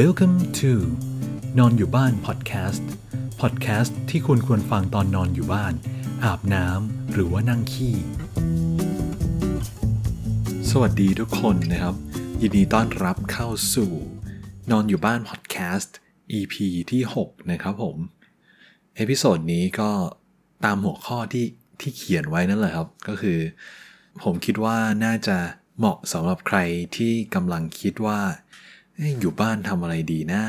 Welcome to นอนอยู่บ้านพอดแคสต์พอดแคสต์ที่คุณควรฟังตอนนอนอยู่บ้าน อาบน้ำหรือว่านั่งขี้ สวัสดีทุกคนนะครับ ยินดีต้อนรับเข้าสู่ นอนอยู่บ้านพอดแคสต์ EP ที่ 6 นะครับผม episode นี้ก็ตามหัวข้อที่ที่เขียนไว้นั่นแหละครับ ก็คือ ผมคิดว่าน่าจะเหมาะสำหรับใครที่กำลังคิดว่า อยู่บ้านทำอะไรดีนะ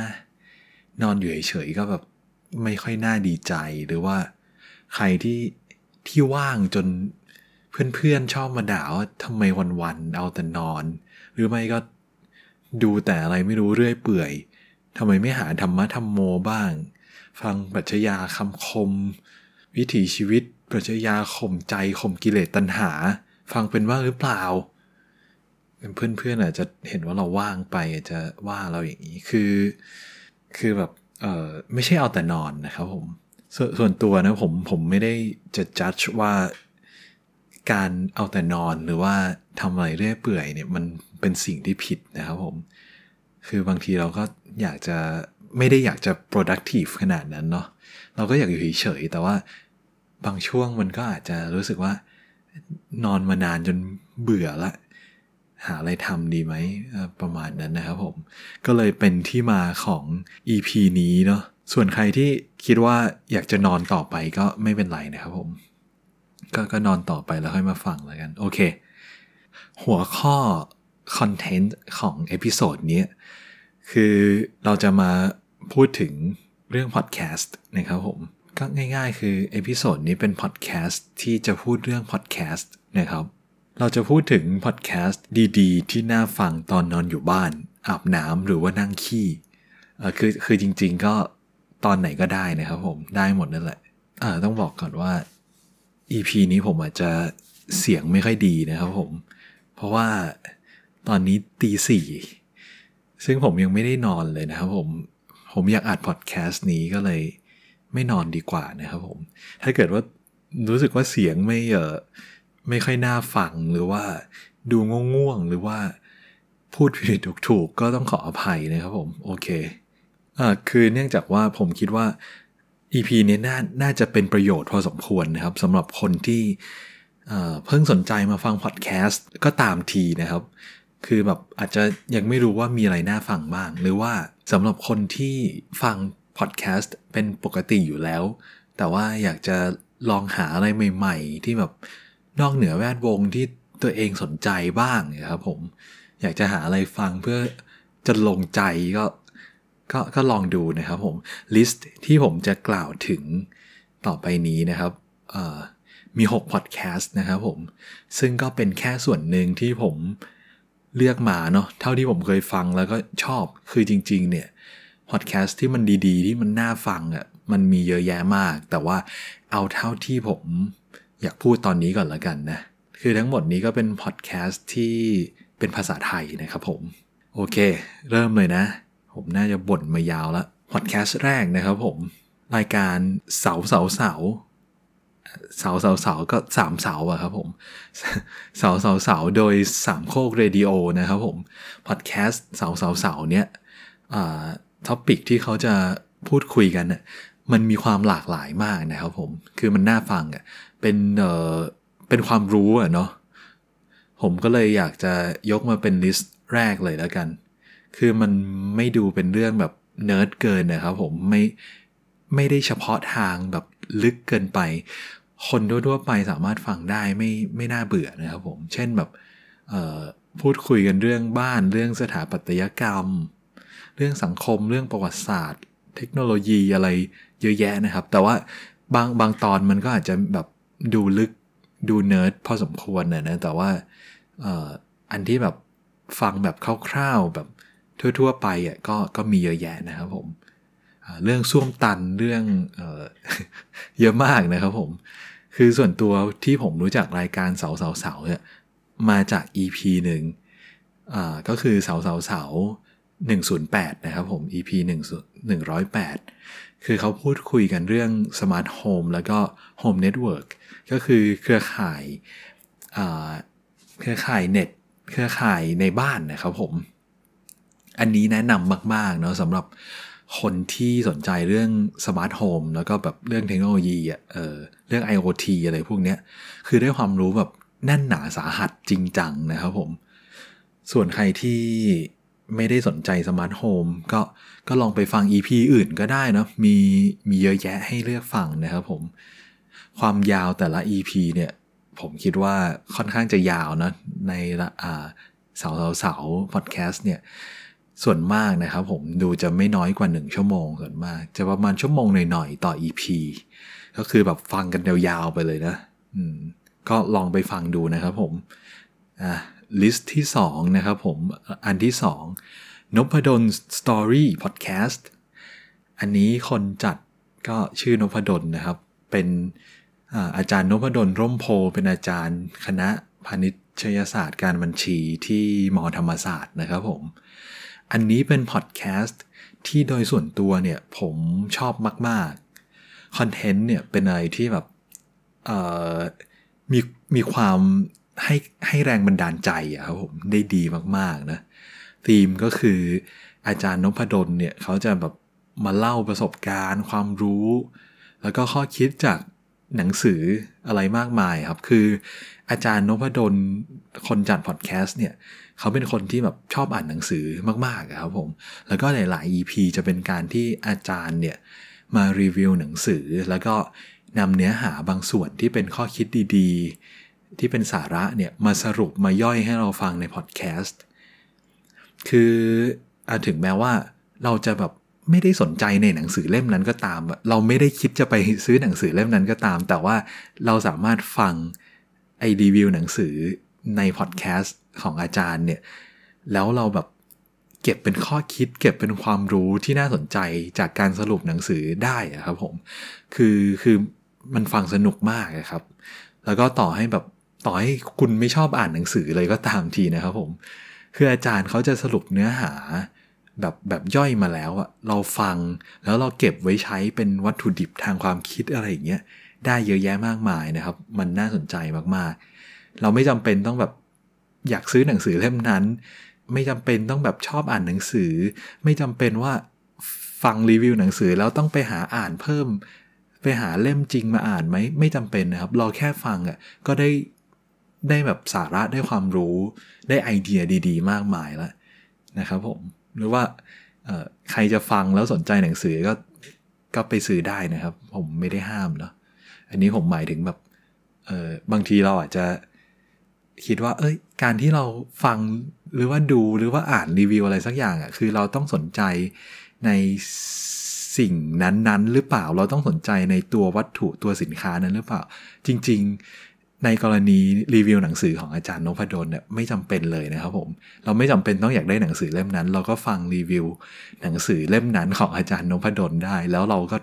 นอนอยู่เฉยๆก็แบบไม่ค่อยน่าดีใจหรือว่าใครที่ที่ว่างจนเพื่อนๆชอบมาด่าว่าทำไมวันๆเอาแต่นอน หรือไม่ก็ดูแต่อะไรไม่รู้เรื่อยเปื่อยทำไมไม่หาธรรมะธรรมโมบ้าง ฟังปรัชญาคำคม วิถีชีวิตปรัชญาข่มใจข่มกิเลสตัณหา ฟังเป็นว่าหรือเปล่า เพื่อนๆอาจจะเห็นว่าเราว่างไปอาจจะว่าเราอย่างนี้คือ คือแบบเออไม่ใช่เอาแต่นอนนะครับผมสส่วนตัวนะผมผมไม่ได้จะจัดว่าการเอาแต่นอนหรือว่าทำอะไรเรื่อยเปื่อยเนี่ยมันเป็นสิ่งที่ผิดนะครับผม คือบางทีเราก็อยากจะไม่ได้อยากจะ productive ขนาดนั้นเนาะเราก็อยากอยู่เฉยๆแต่ว่าบางช่วงมันก็อาจจะรู้สึกว่านอนมานานจนเบื่อละ หาอะไรทำดีไหมประมาณนั้นนะครับผม ก็เลยเป็นที่มาของ EP นี้เนาะส่วนใครที่คิดว่าอยากจะนอนต่อไปก็ไม่เป็นไรนะครับผม ก็ก็นอนต่อไปแล้วค่อยมาฟังแล้วกัน โอเค หัวข้อcontent ของ episode นี้คือเราจะมาพูดถึงเรื่องพอดแคสต์นะครับผม ก็ง่ายๆ คือ episode นี้เป็นพอดแคสต์ที่จะพูดเรื่องพอดแคสต์นะครับ เราจะพูดถึงพอดแคสต์ดีๆ ที่น่าฟังตอนนอนอยู่บ้าน อาบน้ำหรือว่านั่งขี้คือคือจริง ๆ ก็ตอนไหนก็ได้นะครับผมได้หมดนั่นแหละเออต้องบอกก่อนว่า EP นี้ผมอาจจะเสียงไม่ค่อยดีนะครับผม เพราะว่าตอนนี้ตีสี่ซึ่งผมยังไม่ได้นอนเลยนะครับผม ผมอยากอัดพอดแคสต์นี้ก็เลยไม่นอนดีกว่านะครับผม ถ้าเกิดว่ารู้สึกว่าเสียงไม่เออ ไม่ค่อยน่าฟังหรือว่าดูง่วงๆหรือว่าพูดผิดถูกๆก็ต้องขออภัยนะครับผม โอเคอ่าคือเนื่องจากว่าผมคิดว่า EP นี้น่าน่าจะเป็นประโยชน์พอสมควรนะครับสำหรับคนที่เอ่อเพิ่งสนใจมาฟังพอดแคสต์ก็ตามทีนะครับ คือแบบอาจจะยังไม่รู้ว่ามีอะไรน่าฟังบ้าง หรือว่าสำหรับคนที่ฟังพอดแคสต์เป็นปกติอยู่แล้ว แต่ว่าอยากจะลองหาอะไรใหม่ ๆ ที่แบบ นอกเหนือแวดวงที่ตัวเองสนใจบ้างนะครับผม อยากจะหาอะไรฟังเพื่อจะลงใจก็ก็ก็ลองดูนะครับผม list ที่ผมจะกล่าวถึงต่อไปนี้นะครับมี6พอดแคสต์นะครับผม ซึ่งก็เป็นแค่ส่วนหนึ่งที่ผมเลือกมาเนาะเท่าที่ผมเคยฟังแล้วก็ชอบคือจริง ๆ เนี่ยพอดแคสต์ที่มันดีๆ ที่มันน่าฟังอะ่ะมันมีเยอะแยะมาก แต่ว่าเอาเท่าที่ผม อยากพูดตอนนี้ก่อนละกันนะ คือทั้งหมดนี้ก็เป็นพอดแคสต์ที่เป็นภาษาไทยนะครับผม โอเค เริ่มเลยนะ ผมน่าจะบ่นมายาวแล้วพอดแคสต์แรกนะครับผม รายการเสาเสาเสาเสาเสาเสาก็สามเสาอะครับผมเสาเสาเสาโดยสามโคกเรดิโอนะครับผมพอดแคสต์เสาเสาเสาเนี้ย topic ที่เขาจะพูดคุยกันน่ะมันมีความหลากหลายมากนะครับผม คือมันน่าฟังอะ เป็นเอ่อเป็นความรู้อะเนาะผมก็เลยอยากจะยกมาเป็น list แรกเลยแล้วกัน คือมันไม่ดูเป็นเรื่องแบบเนิร์ดเกินนะครับผมไม่ไม่ได้เฉพาะทางแบบลึกเกินไป คนทั่วๆไปสามารถฟังได้ไม่ไม่น่าเบื่อนะครับผม เช่นแบบพูดคุยกันเรื่องบ้านเรื่องสถาปัตยกรรม เรื่องสังคมเรื่องประวัติศาสตร์ เทคโนโลยีอะไรเยอะแยะนะครับ แต่ว่าบางบางตอนมันก็อาจจะแบบ ดูลึกดูเนิร์ดพอสมควรนะนะ แต่ว่าอันที่แบบฟังแบบคร่าวๆแบบทั่วๆไปอะก็ก็มีเยอะแยะนะครับผมเรื่องส้วมตันเรื่องเออเยอะมากนะครับผม คือส่วนตัวที่ผมรู้จักรายการเสาเสาเสาเนี่ยมาจาก EP หนึ่งอ่าก็คือเสาเสาเสา108 นะครับผม EP 1 108 คือเขาพูดคุยกันเรื่อง Smart Home แล้วก็ Home Network ก็คือเครือข่ายเครือข่ายเน็ตเครือข่ายในบ้านนะครับผม อันนี้แนะนำมาก ๆ เนาะสำหรับคนที่สนใจเรื่อง Smart Home แล้วก็แบบเรื่องเทคโนโลยีอะเออเรื่อง IoT อะไรพวกเนี้ย คือได้ความรู้แบบแน่นหนาสาหัสจริงจังนะครับผม ส่วนใครที่ ไม่ได้สนใจสมาร์ทโฮมก็ก็ลองไปฟัง EP อื่นก็ได้นะมีมีเยอะแยะให้เลือกฟังนะครับผม ความยาวแต่ละ EP เนี่ย ผมคิดว่าค่อนข้างจะยาวนะ ในละอ่าสาเสาเสาวพอดแคสต์เนี่ย ส่วนมากนะครับผมดูจะไม่น้อยกว่า 1 ชั่วโมงส่วนมาก จะประมาณชั่วโมงหน่อยๆ ต่อ EP ก็คือแบบฟังกันยาวๆไปเลยนะ อืม ก็ลองไปฟังดูนะครับผม อ่า list ที่2นะครับผมอันที่2 Nopadol's Story Podcast อันนี้คนจัดก็ชื่อนพดลนะครับ เป็นอาจารย์นพดลร่มโพธิ์เป็นอาจารย์คณะพาณิชยศาสตร์การบัญชีที่มอธรรมศาสตร์นะครับผม อันนี้เป็นพอดแคสต์ที่โดยส่วนตัวเนี่ยผมชอบมากๆคอนเทนต์เนี่ยเป็นอะไรที่แบบมีมีความ ให้ให้แรงบันดาลใจอะครับผมได้ดีมากๆนะธีมก็คืออาจารย์นพดลเนี่ยเขาจะแบบมาเล่าประสบการณ์ ความรู้ แล้วก็ข้อคิดจากหนังสืออะไรมากมายครับ คืออาจารย์นพดลคนจัดพอดแคสต์เนี่ยเขาเป็นคนที่แบบชอบอ่านหนังสือมากๆครับผม แล้วก็หลาย ๆ EP จะเป็นการที่อาจารย์เนี่ยมารีวิวหนังสือ แล้วก็นำเนื้อหาบางส่วนที่เป็นข้อคิดดี ๆ ที่เป็นสาระเนี่ยมาสรุปมาย่อยให้เราฟังในพอดแคสต์คืออถึงแม้ว่าเราจะแบบไม่ได้สนใจในหนังสือเล่มนั้นก็ตาม เราไม่ได้คิดจะไปซื้อหนังสือเล่มนั้นก็ตาม แต่ว่าเราสามารถฟังไอรีวิวหนังสือในพอดแคสต์ของอาจารย์เนี่ย แล้วเราแบบเก็บเป็นข้อคิด เก็บเป็นความรู้ที่น่าสนใจจากการสรุปหนังสือได้ครับผม คือคือมันฟังสนุกมากครับ แล้วก็ต่อให้แบบ ต่อให้คุณไม่ชอบอ่านหนังสือเลยก็ตามทีนะครับผม คืออาจารย์เขาจะสรุปเนื้อหาแบบแบบย่อยมาแล้วอะเราฟังแล้วเราเก็บไว้ใช้เป็นวัตถุดิบทางความคิดอะไรอย่างเงี้ยได้เยอะแยะมากมายนะครับ มันน่าสนใจมากๆ เราไม่จำเป็นต้องแบบอยากซื้อหนังสือเล่มนั้น ไม่จำเป็นต้องแบบชอบอ่านหนังสือ ไม่จำเป็นว่าฟังรีวิวหนังสือแล้วต้องไปหาอ่านเพิ่ม ไปหาเล่มจริงมาอ่านไหมไม่จำเป็นนะครับ เราแค่ฟังอะ่ะก็ได้ ได้แบบสาระได้ความรู้ได้ไอเดียดี ๆ มากมายแล้วนะครับผมหรือว่าใครจะฟังแล้วสนใจหนังสือก็ก็ไปซื้อได้นะครับ ผมไม่ได้ห้ามเนาะอันนี้ผมหมายถึงแบบเออบางทีเราอาจจะคิดว่า เอ้ย การที่เราฟังหรือว่าดูหรือว่าอ่านรีวิวอะไรสักอย่างอะ่ะคือเราต้องสนใจในสิ่งนั้นๆ หรือเปล่าเราต้องสนใจในตัววัตถุตัวสินค้านั้นหรือเปล่า จริง ๆ ในกรณีรีวิวหนังสือของอาจารย์นพดลเนี่ยไม่จำเป็นเลยนะครับผม เราไม่จำเป็นต้องอยากได้หนังสือเล่มนั้น เราก็ฟังรีวิวหนังสือเล่มนั้นของอาจารย์นพดลได้ แล้วเราก็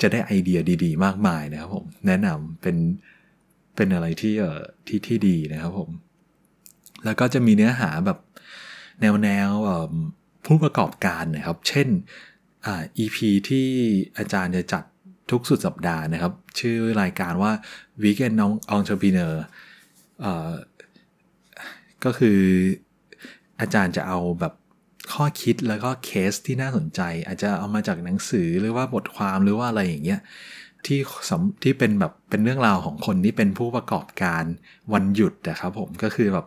จะได้ไอเดียดีๆ มากมายนะครับผม แนะนำเป็นเป็นอะไรที่เอ่อที่ที่ดีนะครับผม แล้วก็จะมีเนื้อหาแบบแนวแนวผู้ประกอบการนะครับ เช่นอ่า EP ที่อาจารย์จะจัด ทุกสุดสัปดาห์นะครับ ชื่อรายการว่า Weekend Entrepreneur ก็คืออาจารย์จะเอาแบบข้อคิดแล้วก็เคสที่น่าสนใจ อาจจะเอามาจากหนังสือหรือว่าบทความหรือว่าอะไรอย่างเงี้ยที่ที่เป็นแบบเป็นเรื่องราวของคนที่เป็นผู้ประกอบการวันหยุดนะครับผมก็คือแบบ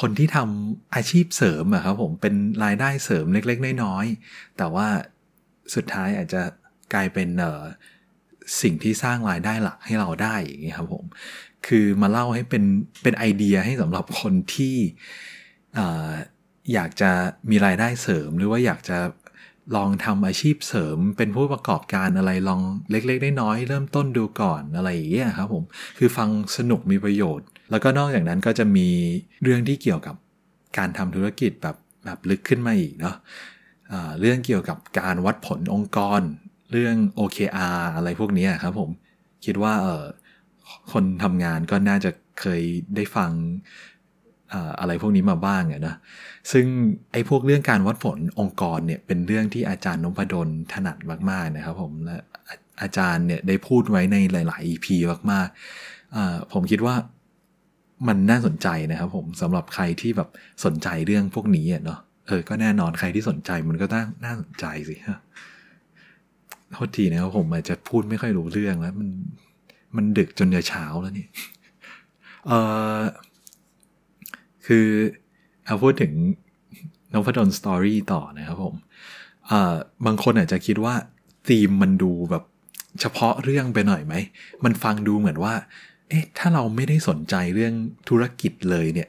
คนที่ทำอาชีพเสริมอะครับผมเป็นรายได้เสริมเล็ก ๆ น้อยๆแต่ว่าสุดท้ายอาจจะกลายเป็นเอ่อ สิ่งที่สร้างรายได้หลักให้เราได้อย่างเงี้ครับผม คือมาเล่าให้เป็นเป็นไอเดียให้สำหรับคนที่อยากจะมีรายได้เสริม หรือว่าอยากจะลองทำอาชีพเสริม เป็นผู้ประกอบการอะไรลองเล็กๆน้อยๆเริ่มต้นดูก่อนอะไรอย่างเงี้ยครับผม คือฟังสนุกมีประโยชน์ แล้วก็นอกจากนั้นก็จะมีเรื่องที่เกี่ยวกับการทำธุรกิจแบบแบบลึกขึ้นมาอีกเนาะะเรื่องเกี่ยวกับการวัดผลองค์กร เรื่อง OKR อะไรพวกนี้ครับผม คิดว่าเออคนทำงานก็น่าจะเคยได้ฟังอะไรพวกนี้มาบ้างอะนะซึ่งไอ้พวกเรื่องการวัดผลองค์กรเนี่ยเป็นเรื่องที่อาจารย์นพดลถนัดมากๆนะครับผมและอาจารย์เนี่ยได้พูดไว้ในหลาย ๆ EP มากๆผมคิดว่ามันน่าสนใจนะครับผมสำหรับใครที่แบบสนใจเรื่องพวกนี้เนาะเออก็แน่นอนใครที่สนใจมันก็น่าน่าสนใจสิฮะ โทษทีนะครับผมอาจจะพูดไม่ค่อยรู้เรื่องแล้ว มันมันดึกจนจะเช้าแล้วนี่เออคือเอาพูดถึงนพดลสตอรี่ต่อนะครับผมเออบางคนอาจจะคิดว่าธีมมันดูแบบเฉพาะเรื่องไปหน่อยไหม มันฟังดูเหมือนว่า เอ๊ะ ถ้าเราไม่ได้สนใจเรื่องธุรกิจเลยเนี่ย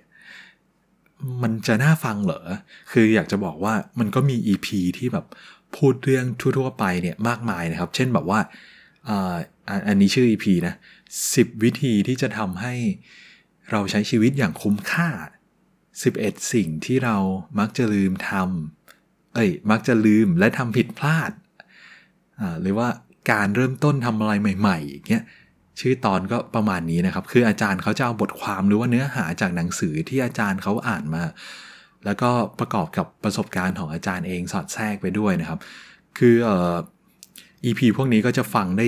มันจะน่าฟังเหรอ คืออยากจะบอกว่ามันก็มี EP ที่แบบ พูดเรื่องทั่วๆไปเนี่ยมากมายนะครับ เช่นแบบว่าอันนี้ชื่อ EP นะ10 วิธีที่จะทำให้เราใช้ชีวิตอย่างคุ้มค่า 11 สิ่งที่เรามักจะลืมทำเอ้ย มักจะลืมและทำผิดพลาดหรือว่าการเริ่มต้นทำอะไรใหม่ๆอย่างเงี้ยชื่อตอนก็ประมาณนี้นะครับ คืออาจารย์เขาจะเอาบทความหรือว่าเนื้อหาจากหนังสือที่อาจารย์เขาอ่านมา แล้วก็ประกอบกับประสบการณ์ของอาจารย์เองสอดแทรกไปด้วยนะครับ คือเอ่อ EP พวกนี้ก็จะฟังได้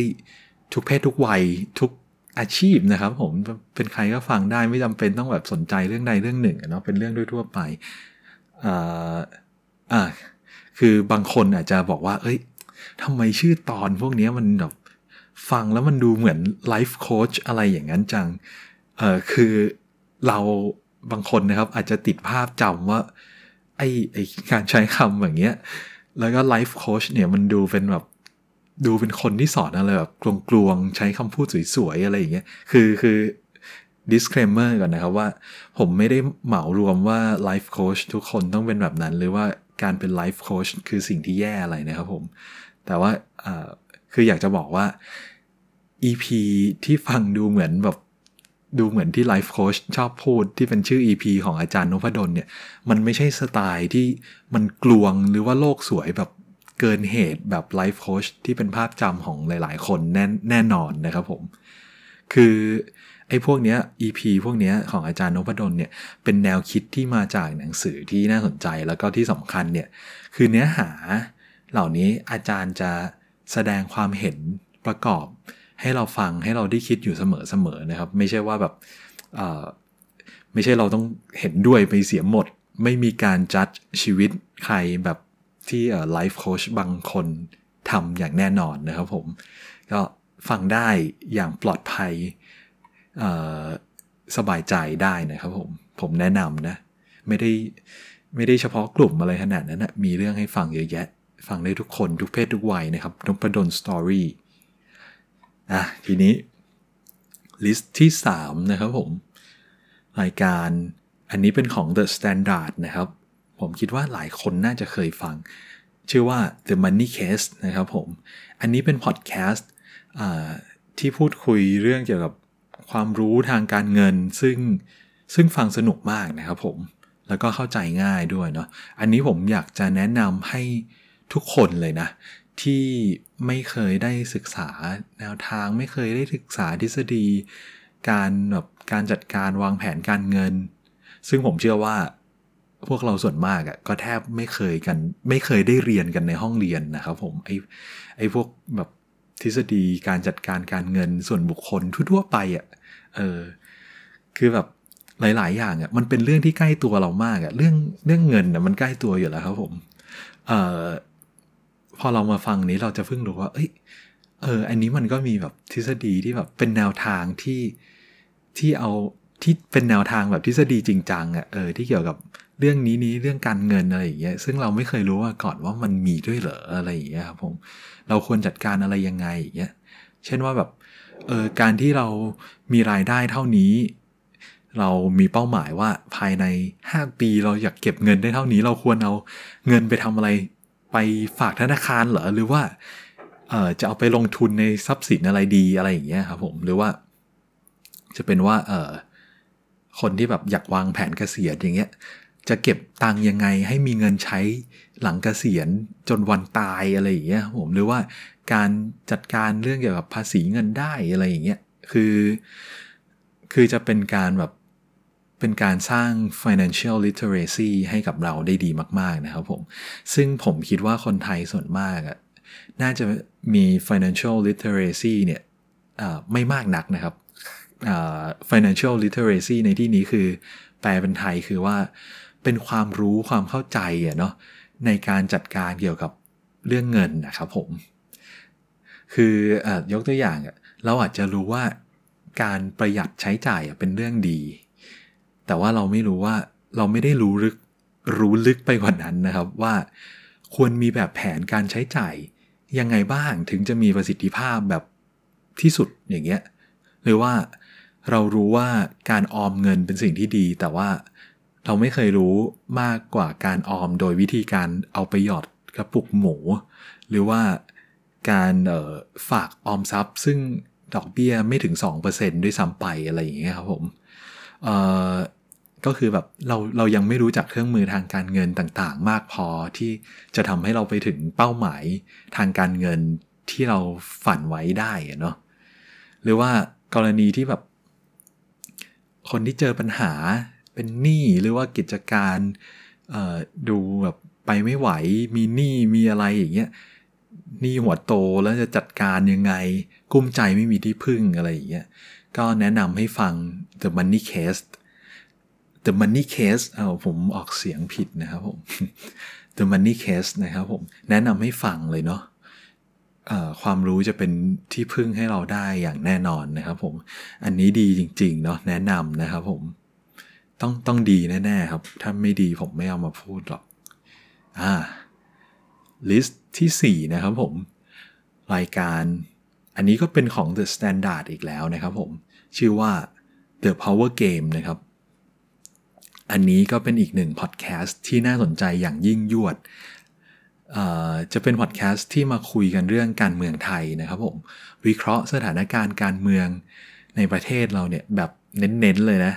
ทุกเพศทุกวัยทุกอาชีพนะครับ ผมเป็นใครก็ฟังได้ไม่จำเป็นต้องแบบสนใจเรื่องใดเรื่องหนึ่งเนาะเป็นเรื่องทั่วไปอ่าอ่าคือบางคนอาจจะบอกว่า เอ้ยทำไมชื่อตอนพวกนี้มันแบบฟังแล้วมันดูเหมือนไลฟ์โค้ชอะไรอย่างนั้นจังเออคือเรา บางคนนะครับ อาจจะติดภาพจำว่า ไอไอการใช้คำอย่างเงี้ย แล้วก็ไลฟ์โค้ชเนี่ยมันดูเป็นแบบดูเป็นคนที่สอนอะไรแบบกลวงๆ ใช้คำพูดสวยๆ อะไรอย่างเงี้ย คือคือ disclaimer ก่อนนะครับว่า ผมไม่ได้เหมารวมว่า life coach ทุกคนต้องเป็นแบบนั้น หรือว่าการเป็น life coach คือสิ่งที่แย่อะไรนะครับผม แต่ว่าคืออยากจะบอกว่า EP ที่ฟังดูเหมือนแบบ ดูเหมือนที่ life coach ชอบพูดที่เป็นชื่อ EP ของอาจารย์นพดลเนี่ย มันไม่ใช่สไตล์ที่มันกลวงหรือว่าโลกสวยแบบเกินเหตุแบบไลฟ์โค้ชที่เป็นภาพจำของหลาย ๆ คนแน่แน่นอนนะครับผม คือไอ้พวกเนี้ย EP พวกเนี้ยของอาจารย์นพดลเนี่ย เป็นแนวคิดที่มาจากหนังสือที่น่าสนใจแล้วก็ที่สำคัญเนี่ย คือเนื้อหาเหล่านี้อาจารย์จะแสดงความเห็นประกอบ ให้เราฟังให้เราได้คิดอยู่เสมอๆนะครับ ไม่ใช่ว่าแบบไม่ใช่เราต้องเห็นด้วยไปเสียหมด ไม่มีการจัดชีวิตใครแบบที่ไลฟ์โค้ชบางคนทำอย่างแน่นอนนะครับผม ก็ฟังได้อย่างปลอดภัยสบายใจได้นะครับผม ผมแนะนำนะ ไม่ได้ไม่ได้เฉพาะกลุ่มอะไรขนาดนั้นนะมีเรื่องให้ฟังเยอะแยะ ฟังได้ทุกคนทุกเพศทุกวัยนะครับนพดลสตอรี่ อะทีนี้ ลิสต์ที่ 3 นะครับผม รายการอันนี้เป็นของ The Standard นะครับ ผมคิดว่าหลายคนน่าจะเคยฟัง ชื่อว่า The Money Case นะครับผม อันนี้เป็นพอดแคสต์ที่พูดคุยเรื่องเกี่ยวกับความรู้ทางการเงิน ซึ่งซึ่งฟังสนุกมากนะครับผม แล้วก็เข้าใจง่ายด้วยเนาะอันนี้ผมอยากจะแนะนำให้ทุกคนเลยนะ ที่ไม่เคยได้ศึกษาแนวทางไม่เคยได้ศึกษาทฤษฎี การแบบการจัดการวางแผนการเงิน ซึ่งผมเชื่อว่าพวกเราส่วนมากอะ่ะก็แทบไม่เคยกัน ไม่เคยได้เรียนกันในห้องเรียนนะครับผมไอ้ไอ้พวกแบบทฤษฎีการจัดการการเงินส่วนบุคคลทั่วไปอะ่ะเออคือแบบหลาย ๆ อย่างอะ่ะมันเป็นเรื่องที่ใกล้ตัวเรามากอะ่ะเรื่องเรื่องเงินอะมันใกล้ตัวอยู่แล้วครับผมเอ่อ พอเรามาฟังนี้เราจะเพิ่งรู้ว่า เอ้ย เออ อันนี้มันก็มีแบบทฤษฎีที่แบบเป็นแนวทางที่ที่เอาที่เป็นแนวทางแบบทฤษฎีจริงจังอะ่ะ เออ ที่เกี่ยวกับเรื่องนี้นี้เรื่องการเงินอะไรอย่างเงี้ย ซึ่งเราไม่เคยรู้ว่าก่อนว่ามันมีด้วยเหรออะไรอย่างเงี้ยครับผม เราควรจัดการอะไรยังไงอย่างเงี้ย เช่นว่าแบบ เออ การที่เรามีรายได้เท่านี้ เรามีเป้าหมายว่าภายใน 5 ปีเราอยากเก็บเงินได้เท่านี้ เราควรเอาเงินไปทำอะไร ไปฝากธนาคารเหรอหรือว่าเออจะเอาไปลงทุนในทรัพย์สินอะไรดีอะไรอย่างเงี้ยครับผมหรือว่า จะเป็นว่าเออคนที่แบบอยากวางแผนเกษียณอย่างเงี้ย จะเก็บตังค์ยังไงให้มีเงินใช้หลังเกษียณจนวันตายอะไรอย่างเงี้ยผมหรือว่าการจัดการเรื่องเกี่ยวกับภาษีเงินได้อะไรอย่างเงี้ยคือ คือจะเป็นการแบบ เป็นการสร้าง financial literacy ให้กับเราได้ดีมาก ๆ นะครับผม ซึ่งผมคิดว่าคนไทยส่วนมากอะน่าจะมี financial literacy เนี่ยไม่มากนักนะครับ financial literacy ในที่นี้คือ แปลเป็นไทยคือว่า เป็นความรู้ความเข้าใจอะเนาะในการจัดการเกี่ยวกับเรื่องเงินนะครับผม คืออยกตัวอย่างเราอาจจะรู้ว่าการประหยัดใช้จ่ายเป็นเรื่องดี แต่ว่าเราไม่รู้ว่าเราไม่ได้รู้ลึกรู้ลึกไปกว่านั้นนะครับว่าควรมีแบบแผนการใช้จ่ายยังไงบ้างถึงจะมีประสิทธิภาพแบบที่สุดอย่างเงี้ยหรือว่าเรารู้ว่าการออมเงินเป็นสิ่งที่ดี แต่ว่าเราไม่เคยรู้มากกว่าการออมโดยวิธีการเอาไปหยอดกระปุกหมู หรือว่าการฝากออมทรัพย์ ซึ่งดอกเบี้ยไม่ถึง 2%ด้วยซ้ำไปอะไรอย่างเงี้ยครับผม ก็คือแบบเราเรายังไม่รู้จักเครื่องมือทางการเงินต่างๆ มากพอที่จะทำให้เราไปถึงเป้าหมายทางการเงินที่เราฝันไว้ได้เนาะหรือว่ากรณีที่แบบ คนที่เจอปัญหาเป็นหนี้หรือว่ากิจการดูแบบไปไม่ไหวมีหนี้มีอะไรอย่างเงี้ยหนี้หัวโตแล้วจะจัดการยังไง กุ้มใจไม่มีที่พึ่งอะไรอย่างเงี้ยก็แนะนำให้ฟัง The Money Case The Money Case เอาผมออกเสียงผิดนะครับผม The Money Case นะครับผม แนะนำให้ฟังเลยเนาะความรู้จะเป็นที่พึ่งให้เราได้อย่างแน่นอนนะครับผม อันนี้ดีจริงๆเนาะแนะนำนะครับผม ต้องต้องดีแน่ๆครับ ถ้าไม่ดีผมไม่เอามาพูดหรอก อ่า ลิสต์ที่ 4 นะครับผม รายการอันนี้ก็เป็นของ The Standard อีกแล้วนะครับผม ชื่อว่า The Power Game นะครับ อันนี้ก็เป็นอีกหนึ่งพอดแคสต์ที่น่าสนใจอย่างยิ่งยวดจะเป็นพอดแคสต์ที่มาคุยกันเรื่องการเมืองไทยนะครับผม วิเคราะห์สถานการณ์การเมืองในประเทศเราเนี่ยแบบเน้นๆเลยนะ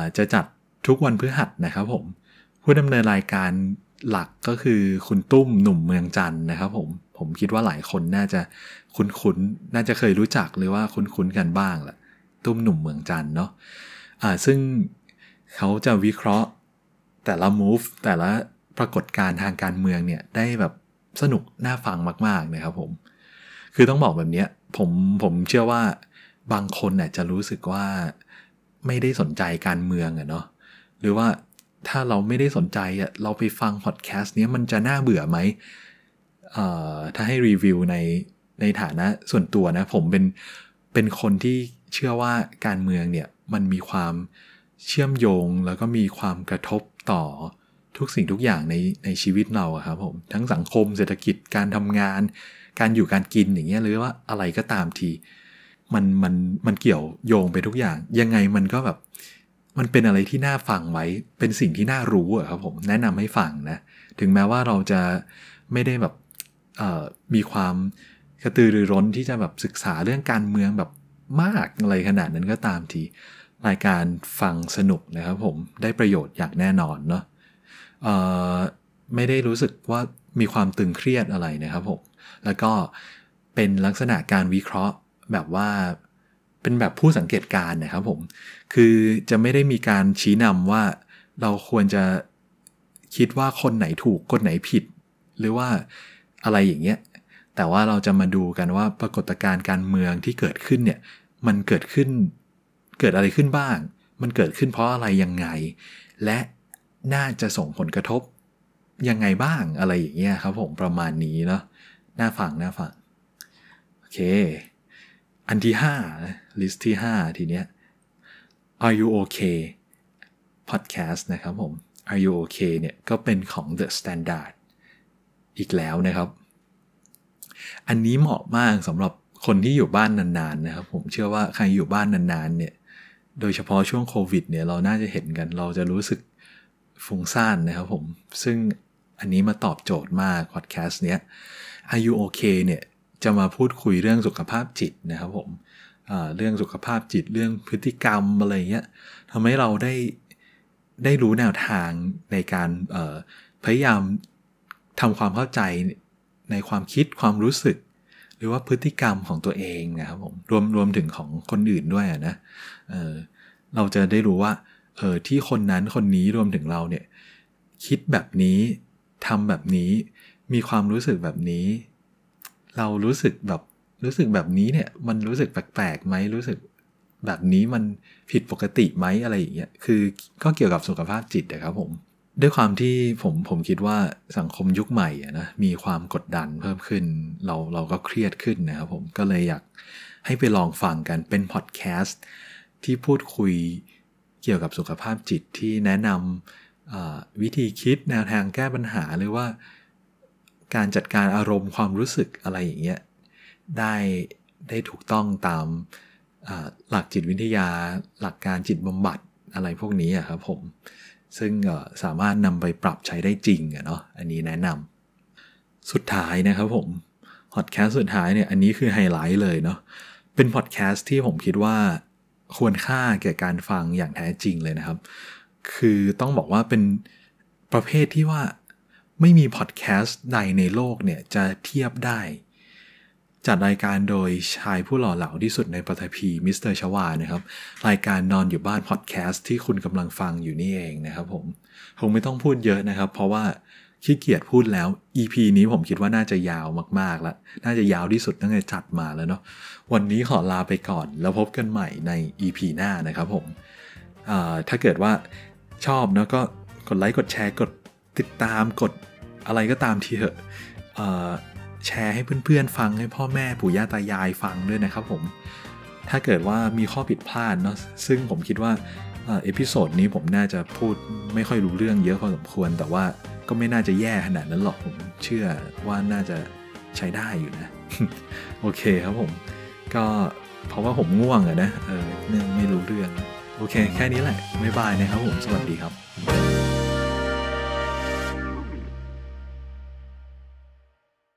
ะจะจัดทุกวันพฤหัสนะครับผม ผู้ดำเนินรายการหลักก็คือคุณตุ้มหนุ่มเมืองจันนะครับผมผมคิดว่าหลายคนน่าจะคุ้นๆ น่าจะเคยรู้จักหรือว่าคุ้นๆกันบ้างแหละตุ้มหนุ่มเมืองจันเนาะะซึ่ง เขาจะวิเคราะห์แต่ละ move แต่ละปรากฏการณ์ทางการเมืองเนี่ยได้แบบสนุกน่าฟังมาก ๆ นะครับผม คือต้องบอกแบบนี้ผมผมเชื่อว่าบางคนเนี่ยจะรู้สึกว่าไม่ได้สนใจการเมืองอะเนาะหรือว่าถ้าเราไม่ได้สนใจอะเราไปฟังพอดแคสต์เนี้ยมันจะน่าเบื่อไหมเอ่อถ้าให้รีวิวในในฐานะส่วนตัวนะ ผมเป็นเป็นคนที่เชื่อว่าการเมืองเนี่ยมันมีความ เชื่อมโยงแล้วก็มีความกระทบต่อทุกสิ่งทุกอย่างในในชีวิตเราครับผมทั้งสังคมเศรษฐกิจการทำงาน การอยู่การกินอย่างเงี้ยหรือว่าอะไรก็ตามทีมันมันมันเกี่ยวโยงไปทุกอย่าง ยังไงมันก็แบบ มันเป็นอะไรที่น่าฟังไว้ เป็นสิ่งที่น่ารู้อะครับผมแนะนำให้ฟังนะ ถึงแม้ว่าเราจะไม่ได้แบบมีความกระตือรือร้นที่จะแบบศึกษาเรื่องการเมืองแบบมากอะไรขนาดนั้นก็ตามที รายการฟังสนุกนะครับผมได้ประโยชน์อย่างแน่นอนเนาะไม่ได้รู้สึกว่ามีความตึงเครียดอะไรนะครับผมแล้วก็เป็นลักษณะการวิเคราะห์แบบว่าเป็นแบบผู้สังเกตการนะครับผม คือจะไม่ได้มีการชี้นำว่าเราควรจะคิดว่าคนไหนถูกคนไหนผิด หรือว่าอะไรอย่างเงี้ย แต่ว่าเราจะมาดูกันว่าปรากฏการณ์การเมืองที่เกิดขึ้นเนี่ย มันเกิดขึ้น เกิดอะไรขึ้นบ้าง มันเกิดขึ้นเพราะอะไรยังไง และน่าจะส่งผลกระทบยังไงบ้างอะไรอย่างเงี้ยครับผมประมาณนี้เนาะน่าฟังน่าฟังโอเค อันที่5ลิสต์ที่ 5 ทีเนี้ย Are you okay podcast นะครับผม Are you okay เนี่ยก็เป็นของ The Standard อีกแล้วนะครับ อันนี้เหมาะมากสำหรับคนที่อยู่บ้านนานๆนะครับ ผมเชื่อว่าใครอยู่บ้านนานๆเนี่ย โดยเฉพาะช่วงโควิดเนี่ยเราน่าจะเห็นกัน เราจะรู้สึกฟุ้งซ่านนะครับผม ซึ่งอันนี้มาตอบโจทย์มากพอดแคสต์เนี้ย Are you okay เนี่ยจะมาพูดคุยเรื่องสุขภาพจิตนะครับผมเรื่องสุขภาพจิตเรื่องพฤติกรรมอะไรเงี้ยทำให้เราได้ได้รู้แนวทางในการพยายามทำความเข้าใจในความคิดความรู้สึก หรือว่าพฤติกรรมของตัวเองนะครับผมรวมรวมถึงของคนอื่นด้วยนะ เเราจะได้รู้ว่าเออที่คนนั้นคนนี้รวมถึงเราเนี่ย คิดแบบนี้ทำแบบนี้มีความรู้สึกแบบนี้ เรารู้สึกแบบรู้สึกแบบนี้เนี่ย มันรู้สึกแปลกๆไหมรู้สึกแบบนี้มันผิดปกติไหมอะไรอย่างเงี้ยคือก็เกี่ยวกับสุขภาพจิตนะครับผม ด้วยความที่ผมผมคิดว่าสังคมยุคใหม่นะมีความกดดันเพิ่มขึ้น เราเราก็เครียดขึ้นนะครับผมก็เลยอยากให้ไปลองฟังกันเป็นพอดแคสต์ ที่พูดคุยเกี่ยวกับสุขภาพจิตที่แนะนำวิธีคิดแนวทางแก้ปัญหาหรือว่า การจัดการอารมณ์ความรู้สึกอะไรอย่างเงี้ยได้ได้ถูกต้องตามหลักจิตวิทยา หลักการจิตบำบัดอะไรพวกนี้ครับผม ซึ่งสามารถนำไปปรับใช้ได้จริงอะเนาะอันนี้แนะนำสุดท้ายนะครับผมพอดแคสต์สุดท้ายเนี่ยอันนี้คือไฮไลท์เลยเนาะเป็นพอดแคสต์ที่ผมคิดว่า ควรค่าแก่การฟังอย่างแท้จริงเลยนะครับ คือต้องบอกว่าเป็นประเภทที่ว่าไม่มีพอดแคสต์ใดในโลกเนี่ย จะเทียบได้ จัดรายการโดยชายผู้หล่อเหลาที่สุดในปฐพีมิสเตอร์ชวานะครับ รายการนอนอยู่บ้านพอดแคสต์ที่คุณกำลังฟังอยู่นี่เองนะครับผม คงไม่ต้องพูดเยอะนะครับ เพราะว่า ขี้เกียจพูดแล้ว EP นี้ผมคิดว่าน่าจะยาวมากๆแล้ว น่าจะยาวที่สุดตั้งแต่จัดมาแล้วเนาะ วันนี้ขอลาไปก่อน แล้วพบกันใหม่ใน EP หน้านะครับผม ถ้าเกิดว่าชอบเนาะก็กดไลค์กดแชร์กดติดตามกดอะไรก็ตามทีเถอะแชร์ให้เพื่อนๆฟังให้พ่อแม่ปู่ย่าตายายฟังด้วยนะครับผม ถ้าเกิดว่ามีข้อผิดพลาดเนาะซึ่งผมคิดว่า episode นี้ผมน่าจะพูดไม่ค่อยรู้เรื่องเยอะพอสมควรแต่ว่า ก็ไม่น่าจะแย่ขนาดนั้นหรอกผมเชื่อว่าน่าจะใช้ได้อยู่นะ โอเคครับผม ก็เพราะว่าผมง่วงอะนะ เออเนื่องไม่รู้เรื่อง โอเค แค่นี้แหละ บ๊ายบายนะครับผม สวัสดีครับ